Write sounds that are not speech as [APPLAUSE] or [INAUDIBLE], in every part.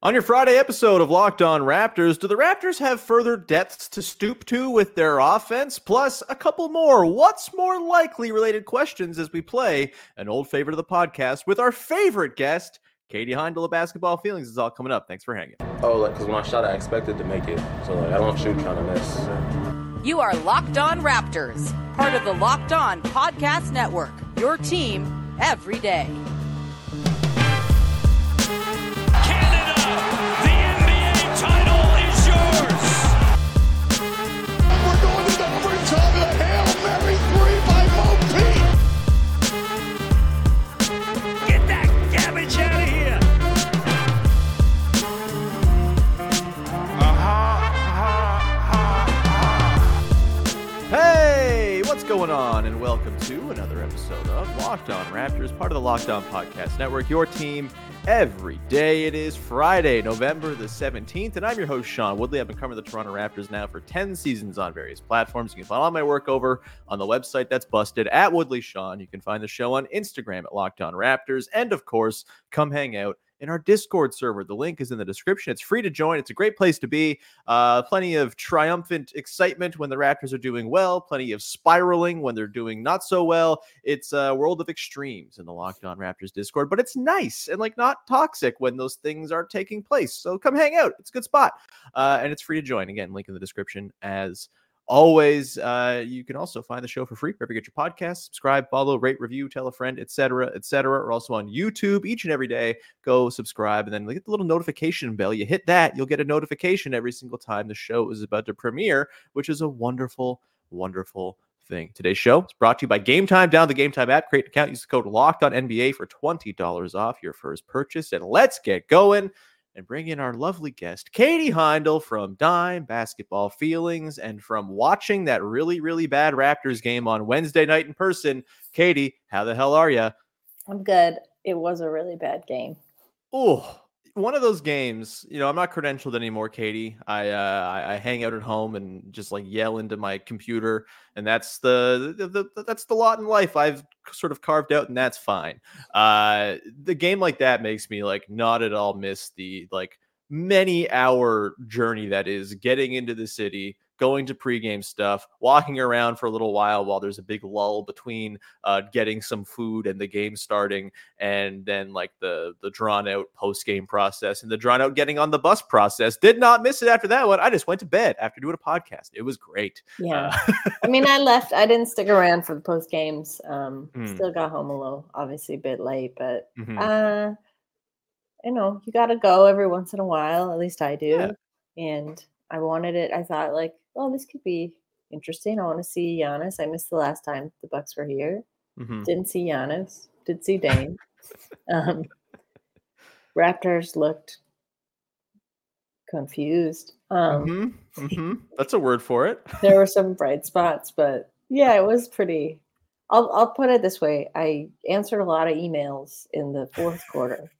On your Friday episode of Locked On Raptors, do the Raptors have further depths to stoop to with their offense? Plus, a couple more what's more likely related questions as we play an old favorite of the podcast with our favorite guest, Katie Heindl of Basketball Feelings. is all coming up. Thanks for hanging. Oh, like, because when I shot, I expected to make it. So, like, I don't shoot trying to miss. You are Locked On Raptors, part of the Locked On Podcast Network, your team every day. Raptors, part of the Locked On Podcast Network, your team every day. It is Friday, November the 17th, and I'm your host, Sean Woodley. I've been covering the Toronto Raptors now for 10 seasons on various platforms. You can find all my work over on the website that's busted at Woodley Sean. You can find the show on Instagram at Locked On Raptors, and of course, come hang out in our Discord server. The link is in the description. It's free to join. It's a great place to be. Uh, plenty of triumphant excitement when the Raptors are doing well, plenty of spiraling when they're doing not so well. It's a world of extremes in the Locked On Raptors Discord, but it's nice and like not toxic when those things are taking place. So come hang out. It's a good spot. Uh, and it's free to join. Again, link in the description as always uh, you can also find the show for free wherever you get your podcast subscribe follow rate review tell a friend etc etc we're also on youtube each and every day. Go subscribe and then get the little notification bell. You hit that you'll get a notification every single time the show is about to premiere which is a wonderful wonderful thing. Today's show is brought to you by game time. Down the game time app create an account use the code locked on nba for $20 off your first purchase. And let's get going and bring in our lovely guest, Katie Heindl from Dime Basketball Feelings and from watching that really, really bad Raptors game on Wednesday night in person. Katie, how the hell are you? I'm good. It was a really bad game. Oh, one of those games, you know, I'm not credentialed anymore, Katie. I, uh, I, hang out at home and just like yell into my computer, and that's the, the, the, that's the lot in life I've sort of carved out, and that's fine. Uh, the game like that makes me like not at all miss the like many hour journey that is getting into the city going to pregame stuff, walking around for a little while while there's a big lull between uh, getting some food and the game starting, and then like the the drawn out post game process and the drawn out getting on the bus process. Did not miss it after that one. I just went to bed after doing a podcast. It was great. Yeah, uh, I mean, I left. I didn't stick around for the post games. Um, mm. Still got home a little, obviously a bit late, but mm-hmm. uh, you know, you got to go every once in a while. At least I do, yeah. and. I wanted it. I thought like oh, this could be interesting. I want to see Giannis. I missed the last time the Bucks were here. Mm-hmm. Didn't see Giannis. Did see Dame. [LAUGHS] um, Raptors looked confused. Um, mm-hmm. Mm-hmm. That's a word for it. [LAUGHS] there were some [LAUGHS] bright spots, but yeah, it was pretty. I'll I'll put it this way: I answered a lot of emails in the fourth quarter.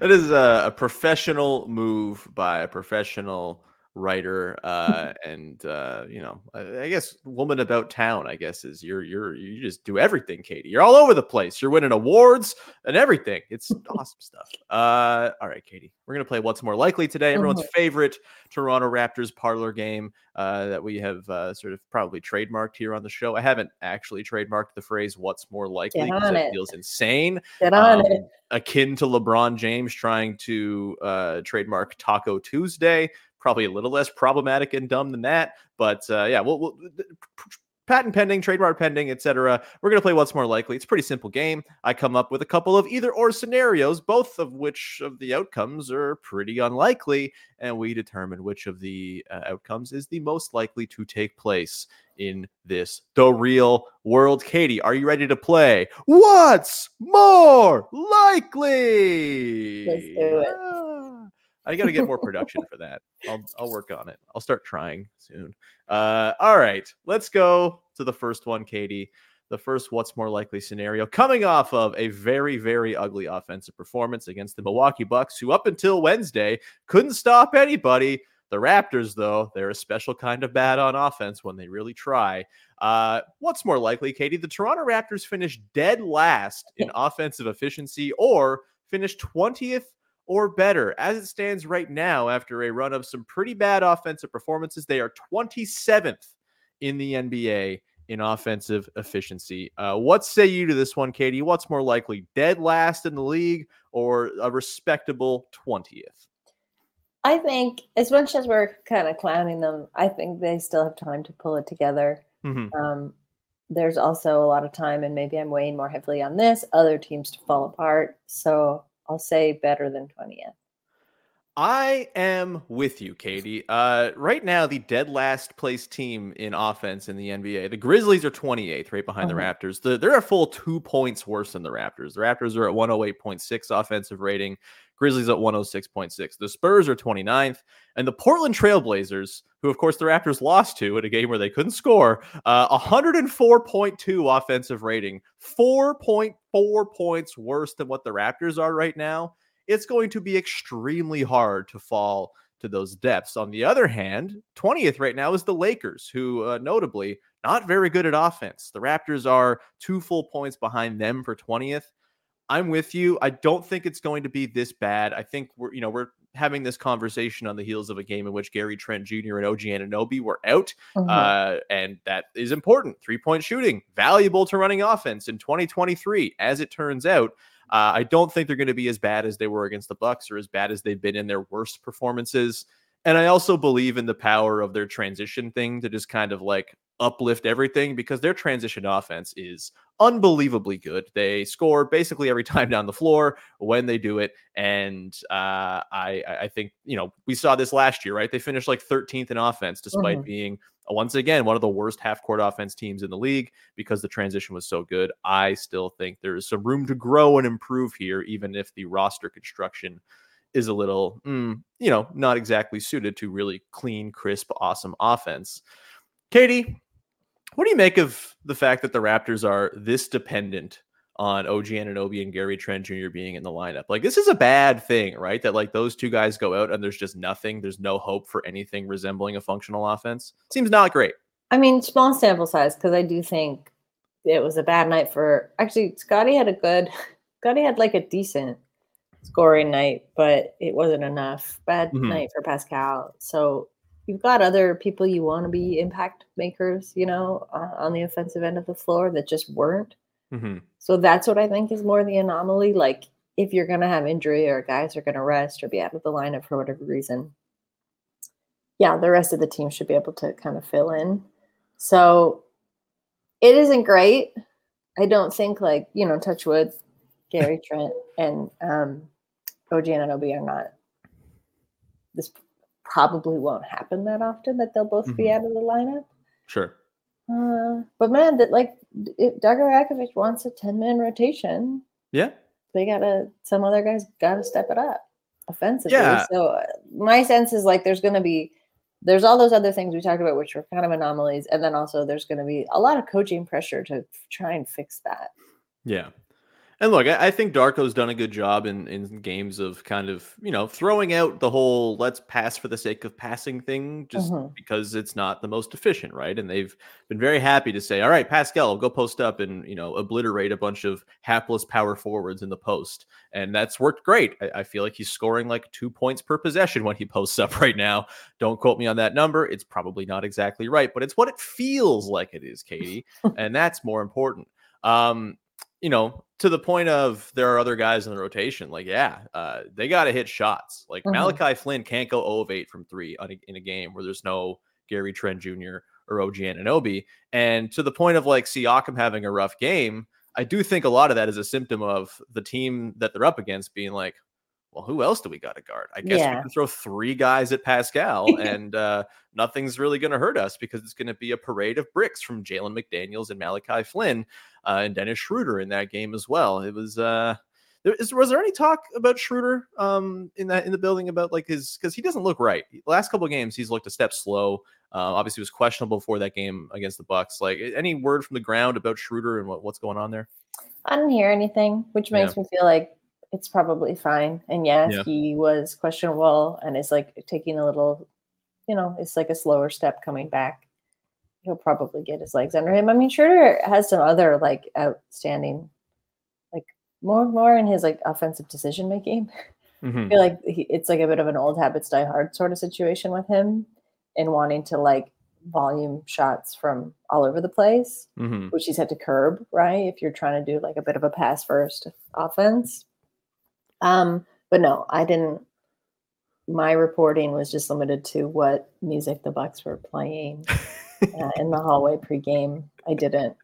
That is a, a professional move by a professional writer uh [LAUGHS] and uh you know I, guess woman about town i guess is you're you're you just do everything katie. You're all over the place. You're winning awards and everything. It's [LAUGHS] awesome stuff. Uh all right katie we're gonna play what's more likely today everyone's mm-hmm. favorite toronto raptors parlor game uh that we have uh sort of probably trademarked here on the show. I haven't actually trademarked the phrase what's more likely because it. it. feels insane Get on um, it akin to LeBron James trying to uh, trademark Taco Tuesday probably a little less problematic and dumb than that. But uh, yeah, we'll, we'll patent pending, trademark pending, etc. We're going to play what's more likely. It's a pretty simple game. I come up with a couple of either or scenarios, both of which of the outcomes are pretty unlikely, and we determine which of the uh, outcomes is the most likely to take place in this the real world. Katie, are you ready to play? What's more likely? Let's do it. I got to get more production for that. I'll I'll work on it. I'll start trying soon. Uh, all right, let's go to the first one, Katie. The first what's more likely scenario coming off of a very very ugly offensive performance against the Milwaukee Bucks, who up until Wednesday couldn't stop anybody. The Raptors, though, they're a special kind of bad on offense when they really try. Uh, what's more likely, Katie? The Toronto Raptors finish dead last in [LAUGHS] offensive efficiency or finish 20th or better. As it stands right now, after a run of some pretty bad offensive performances, they are 27th in the NBA in offensive efficiency. Uh, what say you to this one, Katie? What's more likely, dead last in the league or a respectable 20th? I think, as much as we're kind of clowning them, I think they still have time to pull it together. Mm-hmm. Um, there's also a lot of time, and maybe I'm weighing more heavily on this, other teams to fall apart. So I'll say better than 20th. I am with you, Katie. Uh, right now, the dead last place team in offense in the NBA, the Grizzlies are 28th, right behind the uh-huh. Raptors. The, they're a full two points worse than the Raptors. The Raptors are at 108.6 offensive rating. Grizzlies at 106.6. The Spurs are 29th, and the Portland Trailblazers, who of course the Raptors lost to in a game where they couldn't score, uh, 104.2 offensive rating, 4.4 points worse than what the Raptors are right now. It's going to be extremely hard to fall to those depths. On the other hand, 20th right now is the Lakers, who uh, notably not very good at offense. The Raptors are two full points behind them for 20th. I'm with you. I don't think it's going to be this bad. I think we're, you know, we're having this conversation on the heels of a game in which Gary Trent Jr. and OG Anunoby were out. Mm-hmm. Uh, and that is important. Three point shooting, valuable to running offense in 2023. As it turns out, uh, I don't think they're going to be as bad as they were against the Bucks or as bad as they've been in their worst performances. And I also believe in the power of their transition thing to just kind of like uplift everything because their transition offense is unbelievably good. They score basically every [LAUGHS] time down the floor when they do it, and uh, I I think you know we saw this last year, right? They finished like 13th in offense despite mm-hmm. being uh, once again one of the worst half court offense teams in the league because the transition was so good. I still think there is some room to grow and improve here, even if the roster construction is a little, mm, you know, not exactly suited to really clean, crisp, awesome offense. Katie, what do you make of the fact that the Raptors are this dependent on OG Anunoby and Gary Trent Jr. being in the lineup? Like, this is a bad thing, right? That like those two guys go out and there's just nothing. There's no hope for anything resembling a functional offense. Seems not great. I mean, small sample size because I do think it was a bad night for. Actually, Scottie had a good. [LAUGHS] Scottie had like a decent scoring night, but it wasn't enough. Bad mm-hmm. night for Pascal. So you've got other people you want to be impact makers, you know, uh, on the offensive end of the floor that just weren't. Mm-hmm. So that's what I think is more the anomaly. Like if you're going to have injury or guys are going to rest or be out of the lineup for whatever reason, yeah, the rest of the team should be able to kind of fill in. So it isn't great. I don't think like, you know, Touchwood, Gary Trent and um OG OB are not this probably won't happen that often that they'll both mm-hmm. be out of the lineup. Sure. Uh, but man, that like if Darko Rajakovic wants a 10 man rotation. Yeah. They gotta, some other guys gotta step it up offensively. Yeah. So uh, my sense is like there's gonna be, there's all those other things we talked about, which are kind of anomalies. And then also there's gonna be a lot of coaching pressure to try and fix that. Yeah. And look, I, think Darko's done a good job in, in games of kind of, you know, throwing out the whole let's pass for the sake of passing thing just mm-hmm. because it's not the most efficient, right? And they've been very happy to say, all right, Pascal, go post up and, you know, obliterate a bunch of hapless power forwards in the post. And that's worked great. I, I feel like he's scoring like two points per possession when he posts up [LAUGHS] right now. Don't quote me on that number. It's probably not exactly right, but it's what it feels like it is, Katie. [LAUGHS] and that's more important. Um, you know, to the point of there are other guys in the rotation. Like, yeah, uh, they got to hit shots. Like mm-hmm. Malachi Flynn can't go 0 of 8 from three a, in a game where there's no Gary Trent Jr. or OG Anunoby. And to the point of like Siakam having a rough game, I do think a lot of that is a symptom of the team that they're up against being like, well, who else do we got to guard? I guess yeah. we can throw three guys at Pascal, [LAUGHS] and uh, nothing's really going to hurt us because it's going to be a parade of bricks from Jalen McDaniels and Malachi Flynn uh, and Dennis Schroeder in that game as well. It was uh, There, is, was there any talk about Schroeder um, in that in the building about like his because he doesn't look right. The last couple games he's looked a step slow. Uh, obviously, was questionable before that game against the Bucks. Like any word from the ground about Schroeder and what, what's going on there? I didn't hear anything, which makes yeah. me feel like it's probably fine. And yeah, yeah, he was questionable and is like taking a little, you know, it's like a slower step coming back. He'll probably get his legs under him. I mean, Schroeder has some other like outstanding, like more more in his like offensive decision making. Mm-hmm. I feel like he, it's like a bit of an old habits die hard sort of situation with him, and wanting to like volume shots from all over the place, mm-hmm. which he's had to curb, right? If you're trying to do like a bit of a pass first offense. Um, but no, I didn't. My reporting was just limited to what music the Bucks were playing uh, in the hallway pregame. I didn't.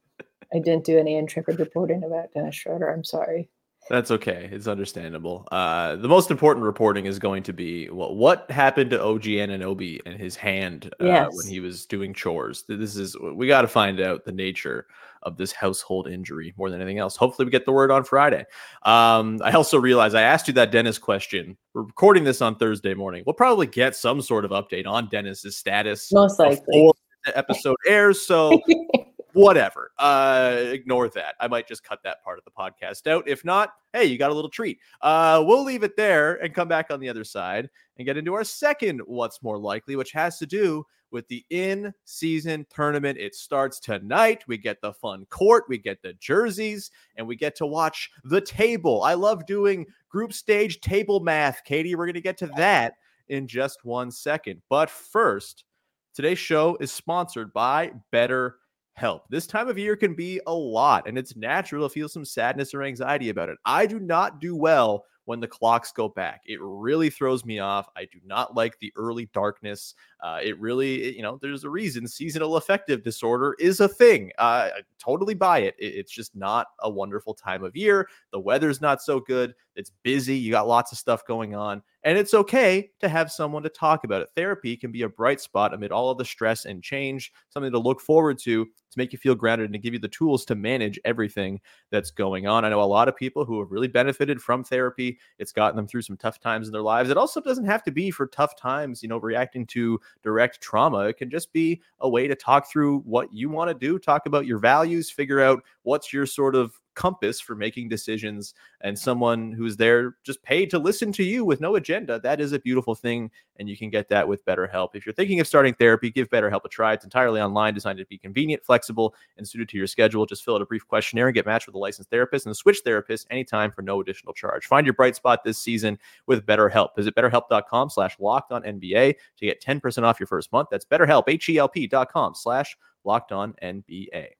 I didn't do any intrepid reporting about Dennis Schroeder. I'm sorry. That's okay. It's understandable. Uh, the most important reporting is going to be well, what happened to OG Anunoby and Obi and his hand uh, yes. when he was doing chores. This is we got to find out the nature of this household injury more than anything else. Hopefully, we get the word on Friday. Um, I also realized I asked you that Dennis question. We're recording this on Thursday morning. We'll probably get some sort of update on Dennis's status. Most likely. Before the episode airs. So whatever. Uh, ignore that. I might just cut that part of the podcast out. If not, hey, you got a little treat. Uh, we'll leave it there and come back on the other side and get into our second what's more likely, which has to do with the in season tournament. It starts tonight. We get the fun court, we get the jerseys, and we get to watch the table. I love doing group stage table math. Katie, we're going to get to that in just one second. But first, today's show is sponsored by Better help. This time of year can be a lot, and it's natural to feel some sadness or anxiety about it. I do not do well when the clocks go back. It really throws me off. I do not like the early darkness. Uh, it really, you know, there's a reason seasonal affective disorder is a thing. Uh, I totally buy it. it. It's just not a wonderful time of year. The weather's not so good. It's busy. You got lots of stuff going on. And it's okay to have someone to talk about it. Therapy can be a bright spot amid all of the stress and change, something to look forward to to make you feel grounded and to give you the tools to manage everything that's going on. I know a lot of people who have really benefited from therapy. It's gotten them through some tough times in their lives. It also doesn't have to be for tough times, you know, reacting to direct trauma. It can just be a way to talk through what you want to do, talk about your values, figure out what's your sort of compass for making decisions and someone who's there just paid to listen to you with no agenda. That is a beautiful thing. And you can get that with BetterHelp. If you're thinking of starting therapy, give BetterHelp a try. It's entirely online, designed to be convenient, flexible, and suited to your schedule. Just fill out a brief questionnaire and get matched with a licensed therapist and switch therapists anytime for no additional charge. Find your bright spot this season with BetterHelp. Visit betterhelp.com slash locked on NBA to get 10% off your first month. That's betterhelp, H-E-L-P dot com slash locked on NBA.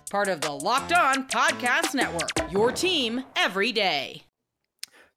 Part of the Locked On Podcast Network. Your team every day.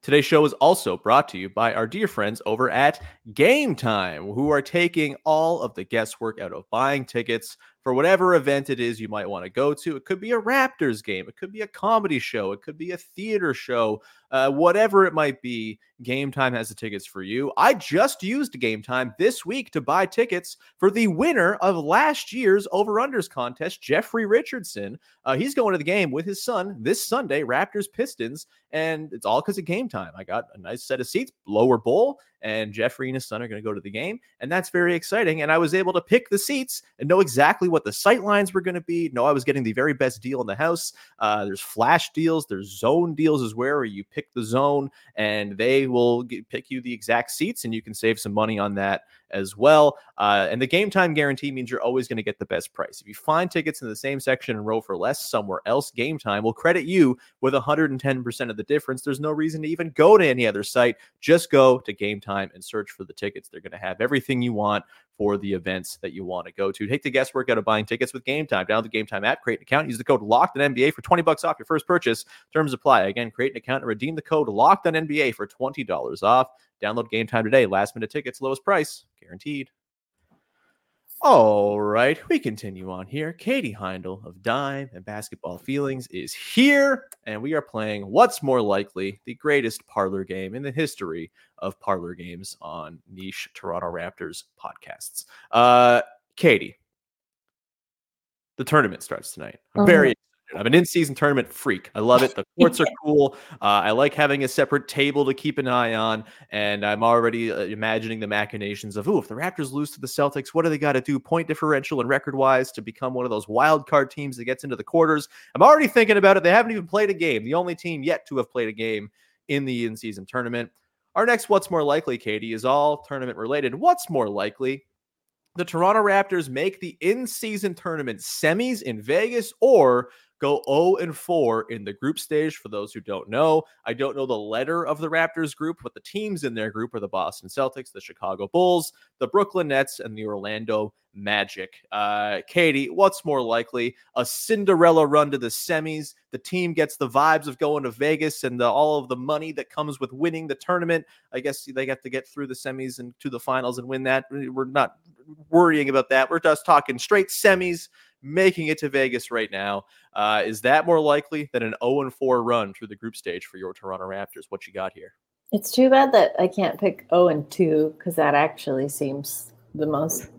Today's show is also brought to you by our dear friends over at Game Time, who are taking all of the guesswork out of buying tickets for whatever event it is you might want to go to. It could be a Raptors game, it could be a comedy show, it could be a theater show, uh, whatever it might be. Game Time has the tickets for you. I just used Game Time this week to buy tickets for the winner of last year's over unders contest, Jeffrey Richardson. Uh, he's going to the game with his son this Sunday, Raptors Pistons, and it's all because of Game Time. I got a nice set of seats, lower bowl, and Jeffrey and his son are going to go to the game. And that's very exciting. And I was able to pick the seats and know exactly what the sight lines were going to be. Know I was getting the very best deal in the house. Uh, there's flash deals, there's zone deals well, where you pick the zone and they will get, pick you the exact seats and you can save some money on that as well. Uh, and the game time guarantee means you're always going to get the best price. If you find tickets in the same section and row for less somewhere else, game time will credit you with 110% of the difference. There's no reason to even go to any other site. Just go to game time and search for the tickets. They're going to have everything you want for the events that you want to go to. Take the guesswork out of buying tickets with Game Time. Download the Game Time app, create an account, use the code Locked NBA for 20 bucks off your first purchase. Terms apply. Again, create an account and redeem the code Locked NBA for $20 off. Download Game Time today. Last minute tickets, lowest price, guaranteed. All right, we continue on here. Katie Heindl of Dime and Basketball Feelings is here, and we are playing What's More Likely, the greatest parlor game in the history of parlor games on niche Toronto Raptors podcasts. Uh, Katie, the tournament starts tonight. I'm very Mhm. I'm an in-season tournament freak. I love it. The [LAUGHS] courts are cool. Uh, I like having a separate table to keep an eye on, and I'm already uh, imagining the machinations of, "Ooh, if the Raptors lose to the Celtics, what do they got to do, point differential and record-wise, to become one of those wild card teams that gets into the quarters?" I'm already thinking about it. They haven't even played a game. The only team yet to have played a game in the in-season tournament. Our next, what's more likely, Katie, is all tournament related. What's more likely? The Toronto Raptors make the in-season tournament semis in Vegas, or go 0 and 4 in the group stage. For those who don't know, I don't know the letter of the Raptors group, but the teams in their group are the Boston Celtics, the Chicago Bulls, the Brooklyn Nets, and the Orlando Magic. Uh, Katie, what's more likely? A Cinderella run to the semis. The team gets the vibes of going to Vegas and the, all of the money that comes with winning the tournament. I guess they have to get through the semis and to the finals and win that. We're not worrying about that. We're just talking straight semis making it to Vegas right now. Uh, is that more likely than an 0 4 run through the group stage for your Toronto Raptors? What you got here? It's too bad that I can't pick 0 and 2 because that actually seems the most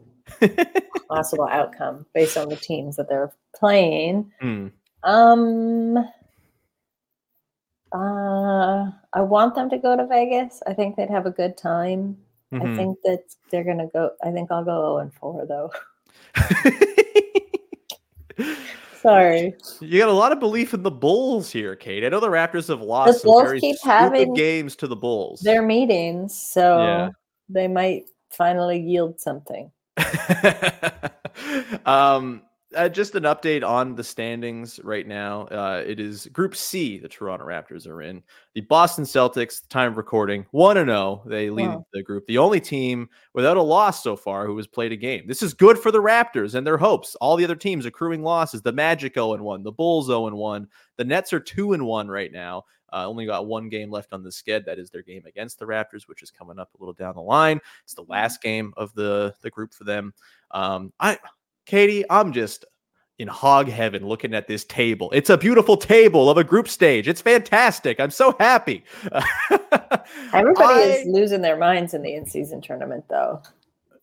[LAUGHS] possible outcome based on the teams that they're playing. Hmm. Um, uh, I want them to go to Vegas. I think they'd have a good time. I Mhm. think that they're gonna go. I think I'll go 0 and 4 though. [LAUGHS] Sorry. you got a lot of belief in the Bulls here, Kate. I know the Raptors have lost some Bulls very keep having games to the Bulls. Their meetings, so Yeah. they might finally yield something. [LAUGHS] um, uh, just an update on the standings right now. Uh, it is Group C. The Toronto Raptors are in. The Boston Celtics, time of recording, one and zero. They lead Wow. the group. The only team without a loss so far who has played a game. This is good for the Raptors and their hopes. All the other teams accruing losses. The Magic zero and one. The Bulls zero and one. The Nets are two and one right now. Uh, only got one game left on the sked. That is their game against the Raptors, which is coming up a little down the line. It's the last game of the the group for them. Um, I, Katie, I'm just in hog heaven looking at this table. It's a beautiful table of a group stage. It's fantastic. I'm so happy. [LAUGHS] Everybody I- is losing their minds in the in-season tournament, though.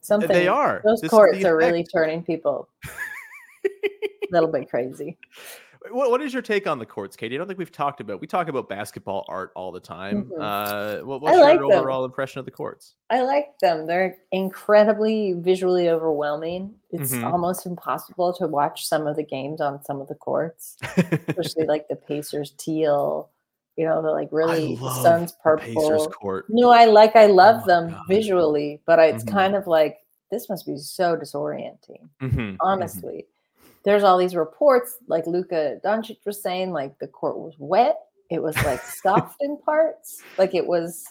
Something They are. Those This courts the are really turning people [LAUGHS] a little bit crazy. What, what is your take on the courts, Katie? I don't think we've talked about. We talk about basketball art all the time. Mhm. Uh, what, what's like your them. overall impression of the courts? I like them. They're incredibly visually overwhelming. It's Mhm. almost impossible to watch some of the games on some of the courts, [LAUGHS] especially like the Pacers teal. You know, the like really the Suns purple. Pacers court. No, I like I love my them God. visually, but I- it's Mhm. kind of like this must be so disorienting. Mhm, mhm. Honestly, there's all these reports, like Luka Doncic was saying, like the court was wet. It was like [LAUGHS] soft in parts, like it was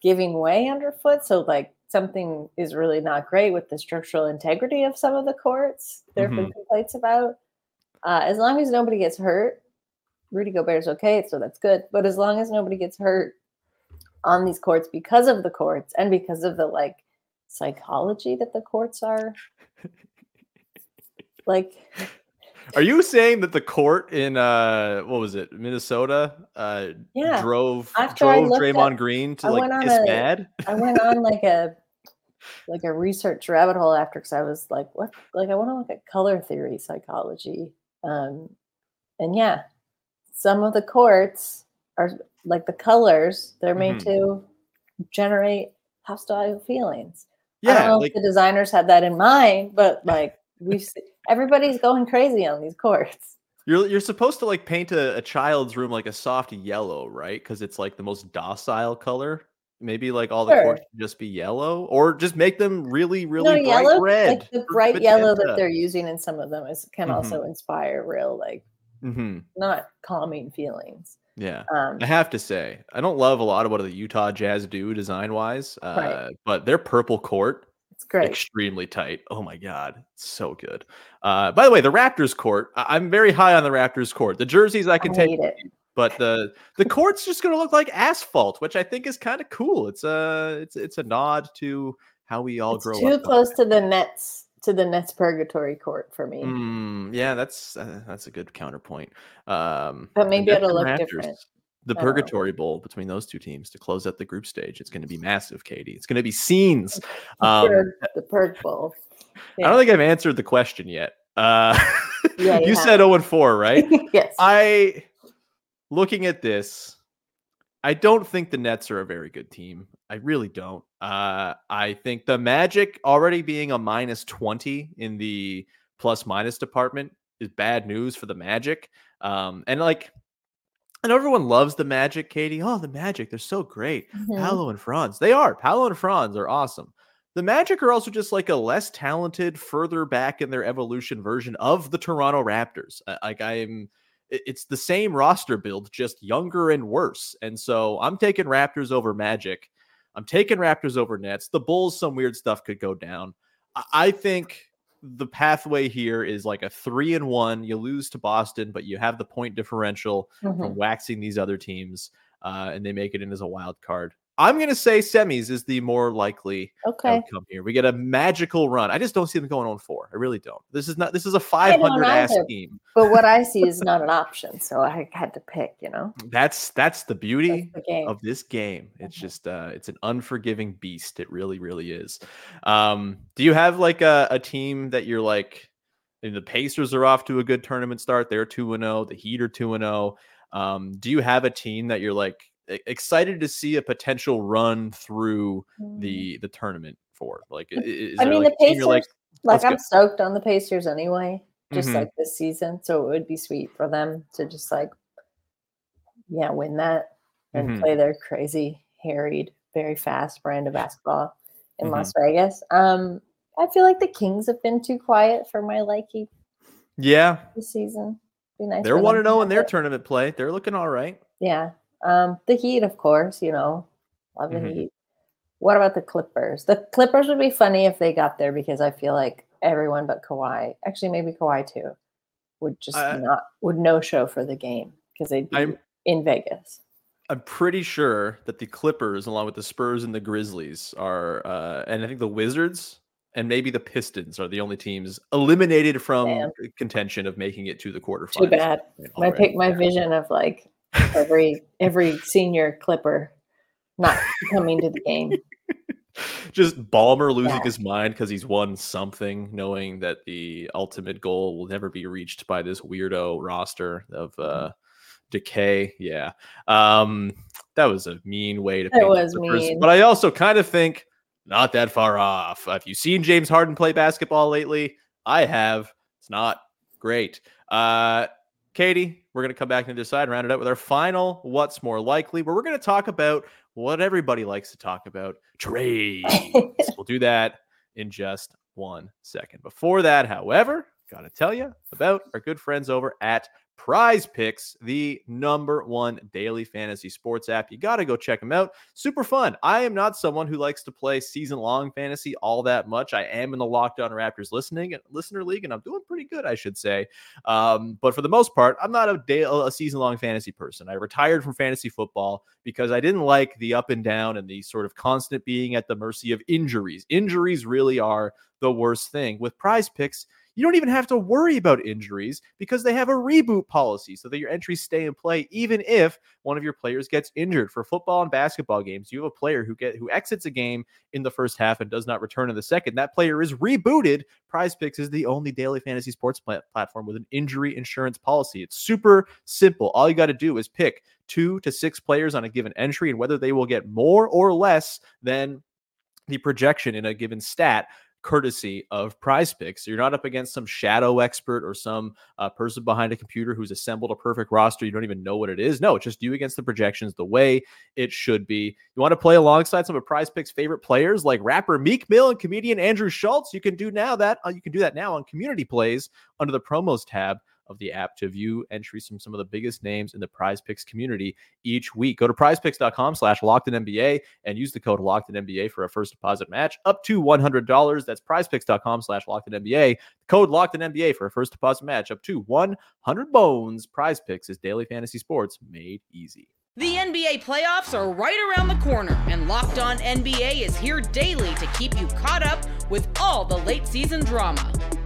giving way underfoot. So like something is really not great with the structural integrity of some of the courts. There have been complaints about. Uh, as long as nobody gets hurt, Rudy Gobert's okay, so that's good. But as long as nobody gets hurt on these courts because of the courts and because of the like psychology that the courts are [LAUGHS] like Are you saying that the court in uh what was it Minnesota uh Yeah. drove After drove Draymond at- Green to I like piss a- mad? I went on like a like a research rabbit hole after because I was like, what? Like I want to look at color theory psychology. Um, and yeah, some of the courts are like the colors. They're made Mhm. to generate hostile feelings. I don't Yeah, know like if the designers had that in mind, but [LAUGHS] like we've everybody's going crazy on these courts. You're you're supposed to like paint a, a child's room like a soft yellow, right? Because it's like the most docile color. Maybe like all the courts should just be yellow, or just make them really, really no, bright yellow, red. like the bright yellow that they're using in some of them is can Mhm. also inspire real like hmm not calming feelings. Yeah, Um, I have to say, I don't love a lot of what the Utah Jazz do design wise, uh, Right. but their purple court great. Extremely tight. Oh my god, so good. Uh, by the way, the Raptors court. I- am very high on the Raptors court. The jerseys I can I take, it. but the the court's just going to look like asphalt, which I think is kind of cool. It's a it's it's a nod to how we all It's grow too up. close to the Nets to the Nets purgatory court for me. Mm, yeah, that's uh, that's a good counterpoint. Um, But maybe it'll look Raptors, different. The I. Purgatory Bowl between those two teams to close out the group stage. It's going to be massive, Katie. It's going to be scenes. The Um, Purg- the Purg Bowl. I don't think I've answered the question yet. Uh, Yeah, [LAUGHS] you you said 0 and 4, right? [LAUGHS] yes. I, looking at this, I don't think the Nets are a very good team. I really don't. Uh, I think the Magic already being a minus 20 in the plus minus department is bad news for the Magic. Um, and like, Know everyone loves the Magic, Katie. Oh, the Magic, they're so great. Mhm. Paolo and Franz. They are. Paolo and Franz are awesome. The Magic are also just like a less talented, further back in their evolution version of the Toronto Raptors. Uh, Like I am, it's the same roster build, just younger and worse. And so I'm taking Raptors over Magic. I'm taking Raptors over Nets. The Bulls, some weird stuff could go down. I think the pathway here is like a three and one. You lose to Boston, but you have the point differential Mhm. from waxing these other teams, uh, and they make it in as a wild card. I'm going to say semis is the more likely Okay. outcome here. We get a magical run. I just don't see them going on four. I really don't. This is not. This is a 500 ass team. But what I see is not an [LAUGHS] option, so I had to pick. You know, That's that's the beauty that's the of this game. It's Mhm. just uh it's an unforgiving beast. It really, really is. Um, do you have like a, a team that you're like and the Pacers are off to a good tournament start. They're 2 and 0. The Heat are 2 and 0. Um, do you have a team that you're like excited to see a potential run through the the tournament for? Like i- i- is Mm. I mean, like, the Pacers. like Like, I'm go. stoked on the Pacers anyway, just Mhm. like this season. So it would be sweet for them to just like, yeah, win that and Mhm. play their crazy, harried, very fast brand of basketball in Mhm. Las Vegas. Um, I feel like the Kings have been too quiet for my liking Yeah, this season. Be nice. they're one and to zero in their tournament play. They're looking all right. Yeah. Um, the Heat, of course, you know, love the Mhm. Heat. What about the Clippers? The Clippers would be funny if they got there because I feel like everyone but Kawhi, actually maybe Kawhi too, would just Uh, not would no show for the game because they'd be I'm- in Vegas. I'm pretty sure that the Clippers, along with the Spurs and the Grizzlies, are, uh, and I think the Wizards and maybe the Pistons are the only teams eliminated from Damn. contention of making it to the quarterfinals. Too bad. My pick, my vision of like every every senior Clipper not coming to the game. [LAUGHS] Just Ballmer losing Yeah. his mind because he's won something, knowing that the ultimate goal will never be reached by this weirdo roster of Mm-hmm. uh, decay. Yeah, um, that was a mean way to. That was mean. but I also kind of think not that far off. Have you seen James Harden play basketball lately? I have. It's not great. Uh, Katie, we're going to come back and decide, round it out with our final what's more likely, where we're going to talk about what everybody likes to talk about trades. [LAUGHS] we'll do that in just one second. Before that, however, got to tell you about our good friends over at Prize Picks, the number one daily fantasy sports app. You got to go check them out. Super fun. I am not someone who likes to play season long fantasy all that much. I am in the Locked On Raptors listening listener league, and I'm doing pretty good, I should say. Um, but for the most part, I'm not a day a season long fantasy person. I retired from fantasy football because I didn't like the up and down and the sort of constant being at the mercy of injuries. Injuries really are the worst thing. With Prize Picks, you don't even have to worry about injuries because they have a reboot policy so that your entries stay in play even if one of your players gets injured. For football and basketball games, you have a player who get who exits a game in the first half and does not return in the second. That player is rebooted. Prize Picks is the only daily fantasy sports plat- platform with an injury insurance policy. It's super simple. All you got to do is pick two to six players on a given entry and whether they will get more or less than the projection in a given stat courtesy of prize picks. So you're not up against some shadow expert or some uh, person behind a computer who's assembled a perfect roster. You don't even know what it is. No, it's just you against the projections the way it should be. You want to play alongside some of prize picks favorite players like rapper Meek Mill and comedian Andrew Schulz. You can do now that uh, you can do that now on community plays under the promos tab of the app to view entries from some of the biggest names in the prize picks community each week. Go to prizepicks.com slash locked in NBA and use the code locked in NBA for a first deposit match up to $100. That's prizepicks.com slash locked in NBA. Code locked in NBA for a first deposit match up to 100 bones. Prize picks is daily fantasy sports made easy. The NBA playoffs are right around the corner, and Locked On NBA is here daily to keep you caught up with all the late season drama.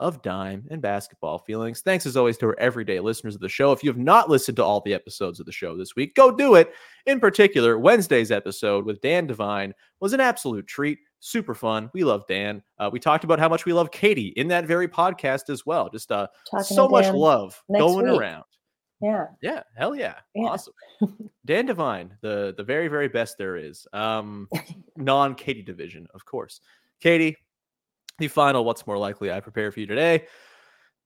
of Dime and Basketball Feelings. Thanks as always to our everyday listeners of the show. If you have not listened to all the episodes of the show this week, go do it. In particular, Wednesday's episode with Dan Devine was an absolute treat. Super fun. We love Dan. Uh, we talked about how much we love Katie in that very podcast as well. Just uh, so much love going week. around. Yeah. Yeah. Hell yeah. yeah. Awesome. Dan Devine, the the very very best there is. Um, [LAUGHS] non Katie division, of course. Katie, the final. What's more likely? I prepare for you today.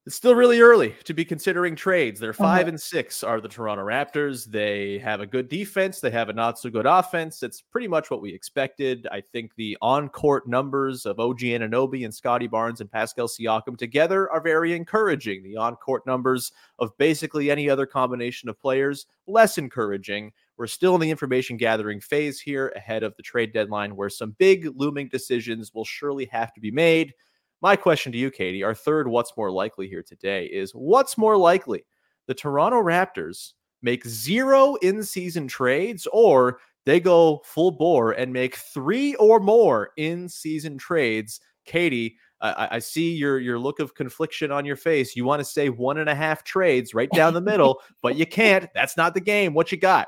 It's still really early to be considering trades. They're 5 uh-huh. and six are the Toronto Raptors. They have a good defense. They have a not so good offense. It's pretty much what we expected. I think the on-court numbers of OG Anunoby and Scottie Barnes and Pascal Siakam together are very encouraging. The on-court numbers of basically any other combination of players less encouraging. We're still in the information gathering phase here ahead of the trade deadline, where some big looming decisions will surely have to be made. My question to you, Katie, our third what's more likely here today is what's more likely? The Toronto Raptors make zero in season trades or they go full bore and make three or more in season trades. Katie, I, I, see your your look of confliction on your face. You want to say one and a half trades right down the middle, but you can't. That's not the game. What you got?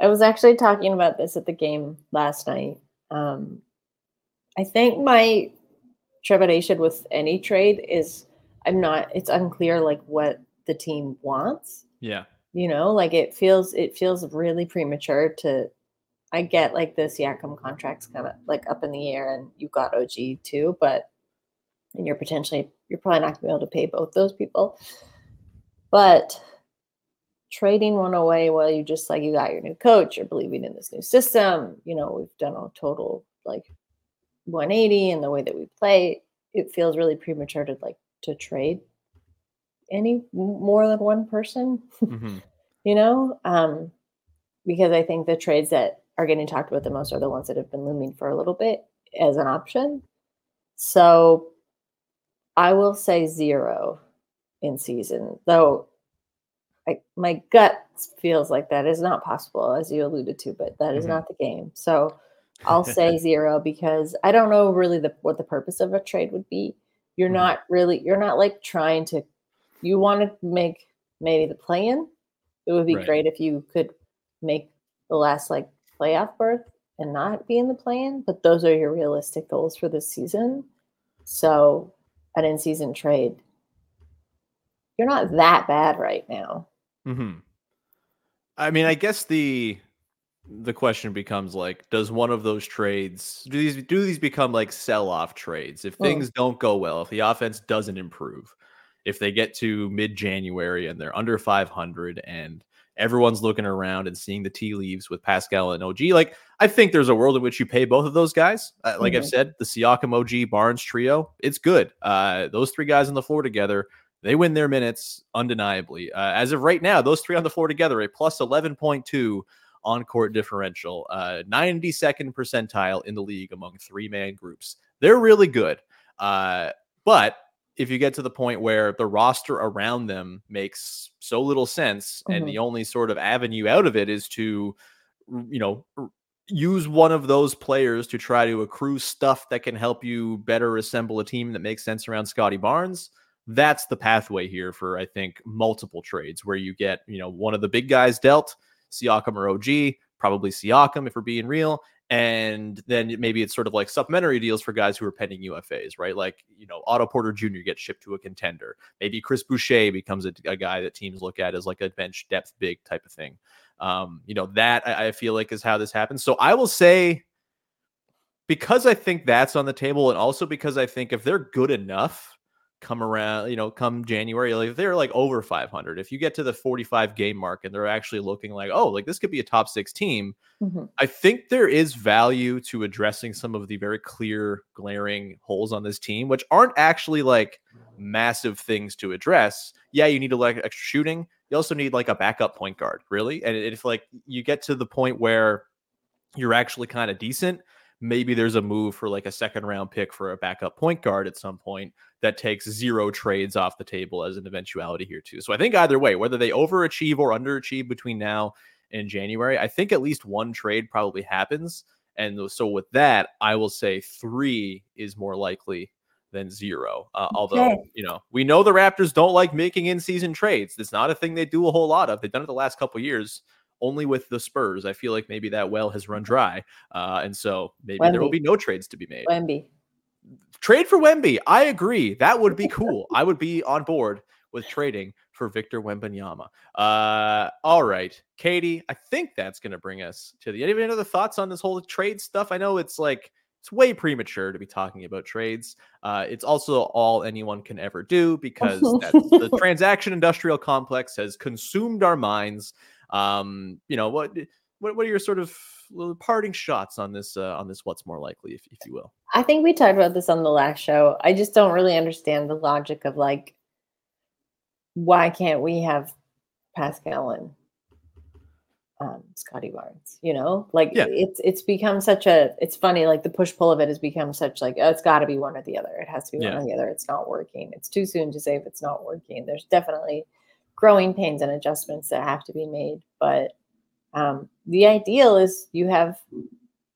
I was actually talking about this at the game last night. Um, I think my trepidation with any trade is I'm not it's unclear like what the team wants. Yeah. You know, like it feels it feels really premature to I get like this Siakam contracts kind of like up in the air and you've got OG too, but and you're potentially you're probably not gonna be able to pay both those people. But trading one away while you just like you got your new coach, you're believing in this new system. You know, we've done a total like 180 and the way that we play, it feels really premature to like to trade any more than one person. Mm-hmm. [LAUGHS] you know, um, because I think the trades that are getting talked about the most are the ones that have been looming for a little bit as an option. So I will say zero in season, though I, my gut feels like that is not possible, as you alluded to, but that is mm-hmm. not the game. So I'll say [LAUGHS] zero because I don't know really the what the purpose of a trade would be. You're mm-hmm. not really you're not like trying to you want to make maybe the play in. It would be right. great if you could make the last like playoff berth and not be in the play in, but those are your realistic goals for this season. So an in season trade, you're not that bad right now. Mm-hmm. I mean, I guess the the question becomes like does one of those trades do these do these become like sell off trades if things oh. don't go well if the offense doesn't improve if they get to mid January and they're under 500 and everyone's looking around and seeing the tea leaves with Pascal and OG like I think there's a world in which you pay both of those guys uh, like mm-hmm. I've said the Siakam OG Barnes trio it's good uh those three guys on the floor together they win their minutes undeniably uh, as of right now those three on the floor together a plus 11.2 on court differential, uh, 92nd percentile in the league among three man groups. They're really good. Uh, but if you get to the point where the roster around them makes so little sense mm-hmm. and the only sort of avenue out of it is to, you know, use one of those players to try to accrue stuff that can help you better assemble a team that makes sense around Scottie Barnes. That's the pathway here for I think multiple trades where you get, you know, one of the big guys dealt, Siakam or OG, probably Siakam if we're being real. And then maybe it's sort of like supplementary deals for guys who are pending UFAs, right? Like, you know, Otto Porter Jr. gets shipped to a contender. Maybe Chris Boucher becomes a, a guy that teams look at as like a bench depth big type of thing. Um, you know, that I, I feel like is how this happens. So I will say, because I think that's on the table, and also because I think if they're good enough, come around, you know, come January, like if they're like over 500, if you get to the 45 game mark and they're actually looking like, oh, like this could be a top six team, mm-hmm. I think there is value to addressing some of the very clear, glaring holes on this team, which aren't actually like massive things to address. Yeah, you need to like extra shooting. You also need like a backup point guard, really. And if like you get to the point where you're actually kind of decent, maybe there's a move for like a second round pick for a backup point guard at some point that takes zero trades off the table as an eventuality here too. So I think either way, whether they overachieve or underachieve between now and January, I think at least one trade probably happens. And so with that, I will say three is more likely than zero. Uh, although, okay. you know, we know the Raptors don't like making in season trades. It's not a thing they do a whole lot of. They've done it the last couple years only with the Spurs. I feel like maybe that well has run dry. Uh, and so maybe Wemby. there will be no trades to be made. Wemby. Trade for Wemby. I agree. That would be [LAUGHS] cool. I would be on board with trading for Victor Wembanyama. Uh, all right, Katie. I think that's going to bring us to the end. Any other thoughts on this whole trade stuff? I know it's like it's way premature to be talking about trades. Uh, it's also all anyone can ever do because the [LAUGHS] transaction industrial complex has consumed our minds. Um, you know what? What, what are your sort of parting shots on this uh, on this what's more likely if, if you will i think we talked about this on the last show i just don't really understand the logic of like why can't we have pascal and um, Scottie Barnes, you know, like yeah. it's it's become such a it's funny, like the push pull of it has become such like oh, it's got to be one or the other. It has to be yeah. one or the other. It's not working. It's too soon to say if it's not working. There's definitely growing pains and adjustments that have to be made, but um, the ideal is you have,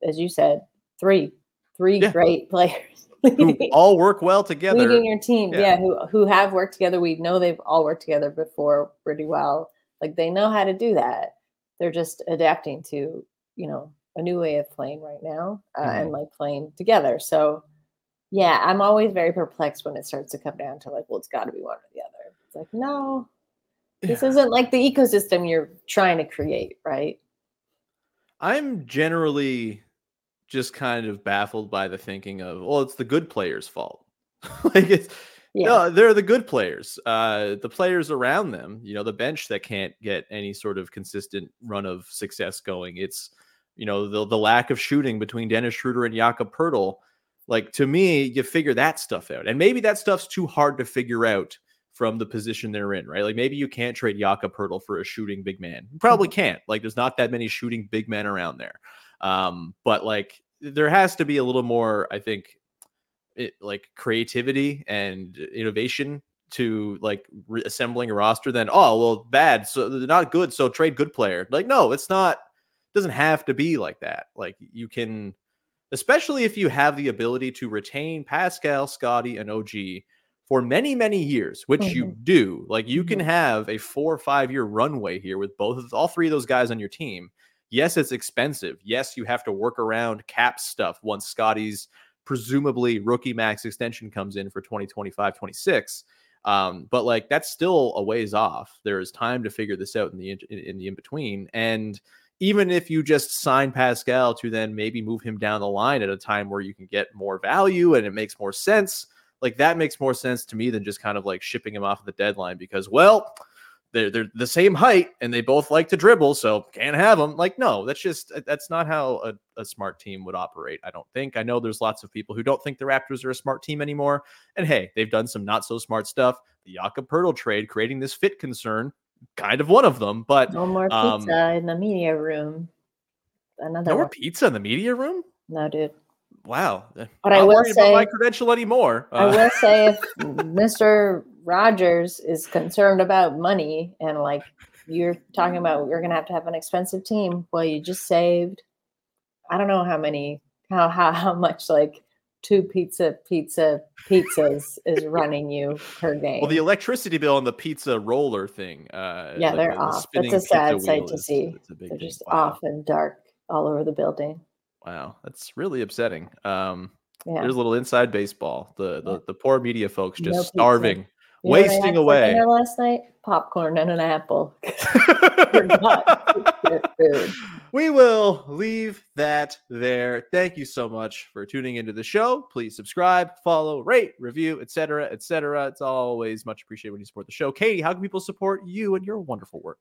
as you said, three, three yeah. great [LAUGHS] players. who all work well together. Leading your team, yeah. yeah, who who have worked together. We know they've all worked together before pretty well. Like they know how to do that. They're just adapting to, you know, a new way of playing right now uh, mm-hmm. and like playing together. So, yeah, I'm always very perplexed when it starts to come down to like, well, it's got to be one or the other. It's like, no, this isn't like the ecosystem you're trying to create, right? I'm generally just kind of baffled by the thinking of, well, it's the good players' fault. [LAUGHS] like it's yeah. no, they're the good players. Uh, the players around them, you know, the bench that can't get any sort of consistent run of success going. It's you know the the lack of shooting between Dennis Schroeder and Jakob Poeltl. Like to me, you figure that stuff out, and maybe that stuff's too hard to figure out from the position they're in, right? Like maybe you can't trade Jakob Poeltl for a shooting big man. You probably mm-hmm. can't. Like there's not that many shooting big men around there. Um, but like there has to be a little more, I think, it, like creativity and innovation to like reassembling a roster than oh well bad so they're not good so trade good player like no it's not it doesn't have to be like that like you can especially if you have the ability to retain Pascal Scottie and OG for many many years which mm-hmm. you do like you mm-hmm. can have a four or five year runway here with both of all three of those guys on your team. Yes it's expensive. Yes you have to work around cap stuff once Scottie's presumably rookie max extension comes in for 2025 26 um, but like that's still a ways off. There is time to figure this out in the in, in the in between and even if you just sign pascal to then maybe move him down the line at a time where you can get more value and it makes more sense like that makes more sense to me than just kind of like shipping him off at the deadline because, well, they're they're the same height and they both like to dribble, so can't have them. Like, no, that's just that's not how a, a, smart team would operate. I don't think. I know there's lots of people who don't think the Raptors are a smart team anymore. And hey, they've done some not so smart stuff. The Jakob Poeltl trade creating this fit concern, kind of one of them. But no more pizza um, in the media room. Another no more pizza in the media room. No, dude. Wow. But I will say my credential anymore. Uh, I will say if [LAUGHS] Mr. Rogers is concerned about money and like you're talking about you're gonna have to have an expensive team. Well, you just saved I don't know how many how how how much like two pizza pizza pizzas is [LAUGHS] running you per game. Well, the electricity bill and the pizza roller thing. Uh, yeah, they're the, off. It's a sad sight to see. They're just wow. off and dark all over the building. Wow, that's really upsetting. Um, yeah. There's a little inside baseball. The the, the poor media folks just no starving wasting away. last night, popcorn and an apple. [LAUGHS] [LAUGHS] [LAUGHS] we will leave that there. Thank you so much for tuning into the show. Please subscribe, follow, rate, review, etc., etc. It's always much appreciated when you support the show. Katie, how can people support you and your wonderful work?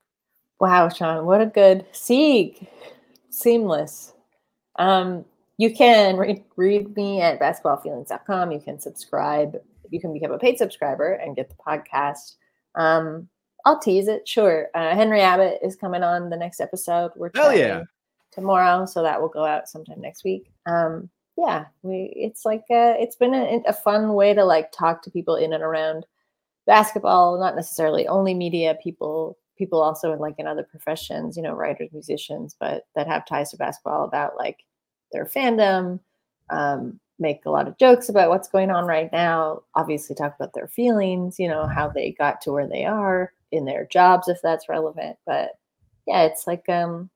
Wow, Sean, what a good Sieg. Seamless. Um, you can read, read me at basketballfeelings.com. You can subscribe. You can become a paid subscriber and get the podcast. Um, I'll tease it. Sure. Uh, Henry Abbott is coming on the next episode. We're Hell yeah. tomorrow, so that will go out sometime next week. Um, yeah, we. It's like a, it's been a, a fun way to like talk to people in and around basketball, not necessarily only media people. People also in like in other professions, you know, writers, musicians, but that have ties to basketball about like their fandom. Um, make a lot of jokes about what's going on right now. Obviously, talk about their feelings. You know how they got to where they are in their jobs if that's relevant. But yeah, it's like um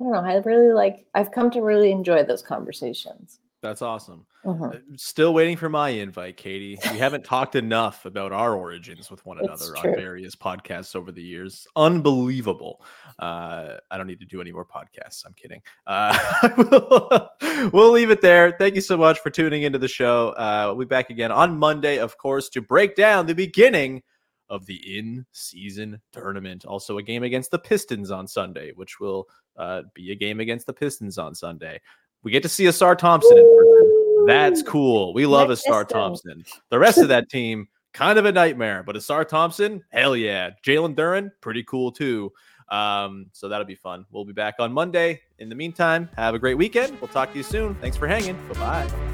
I don't know. I really like I've come to really enjoy those conversations. That's awesome. Uh-huh. Still waiting for my invite, Katie. We haven't talked enough about our origins with one another on various podcasts over the years. Unbelievable. Uh, I don't need to do any more podcasts. I'm kidding. Uh, [LAUGHS] we'll leave it there. Thank you so much for tuning into the show. Uh, we'll be back again on Monday, of course, to break down the beginning of the in-season tournament. Also, a game against the Pistons on Sunday, which will uh, be a game against the Pistons on Sunday. We get to see Ausar Thompson in person. That's cool. We love a Ausar Thompson. The rest of that team, kind of a nightmare, but Ausar Thompson, hell yeah. Jalen Duren, pretty cool too. Um, so that'll be fun. We'll be back on Monday. In the meantime, have a great weekend. We'll talk to you soon. Thanks for hanging. Bye bye.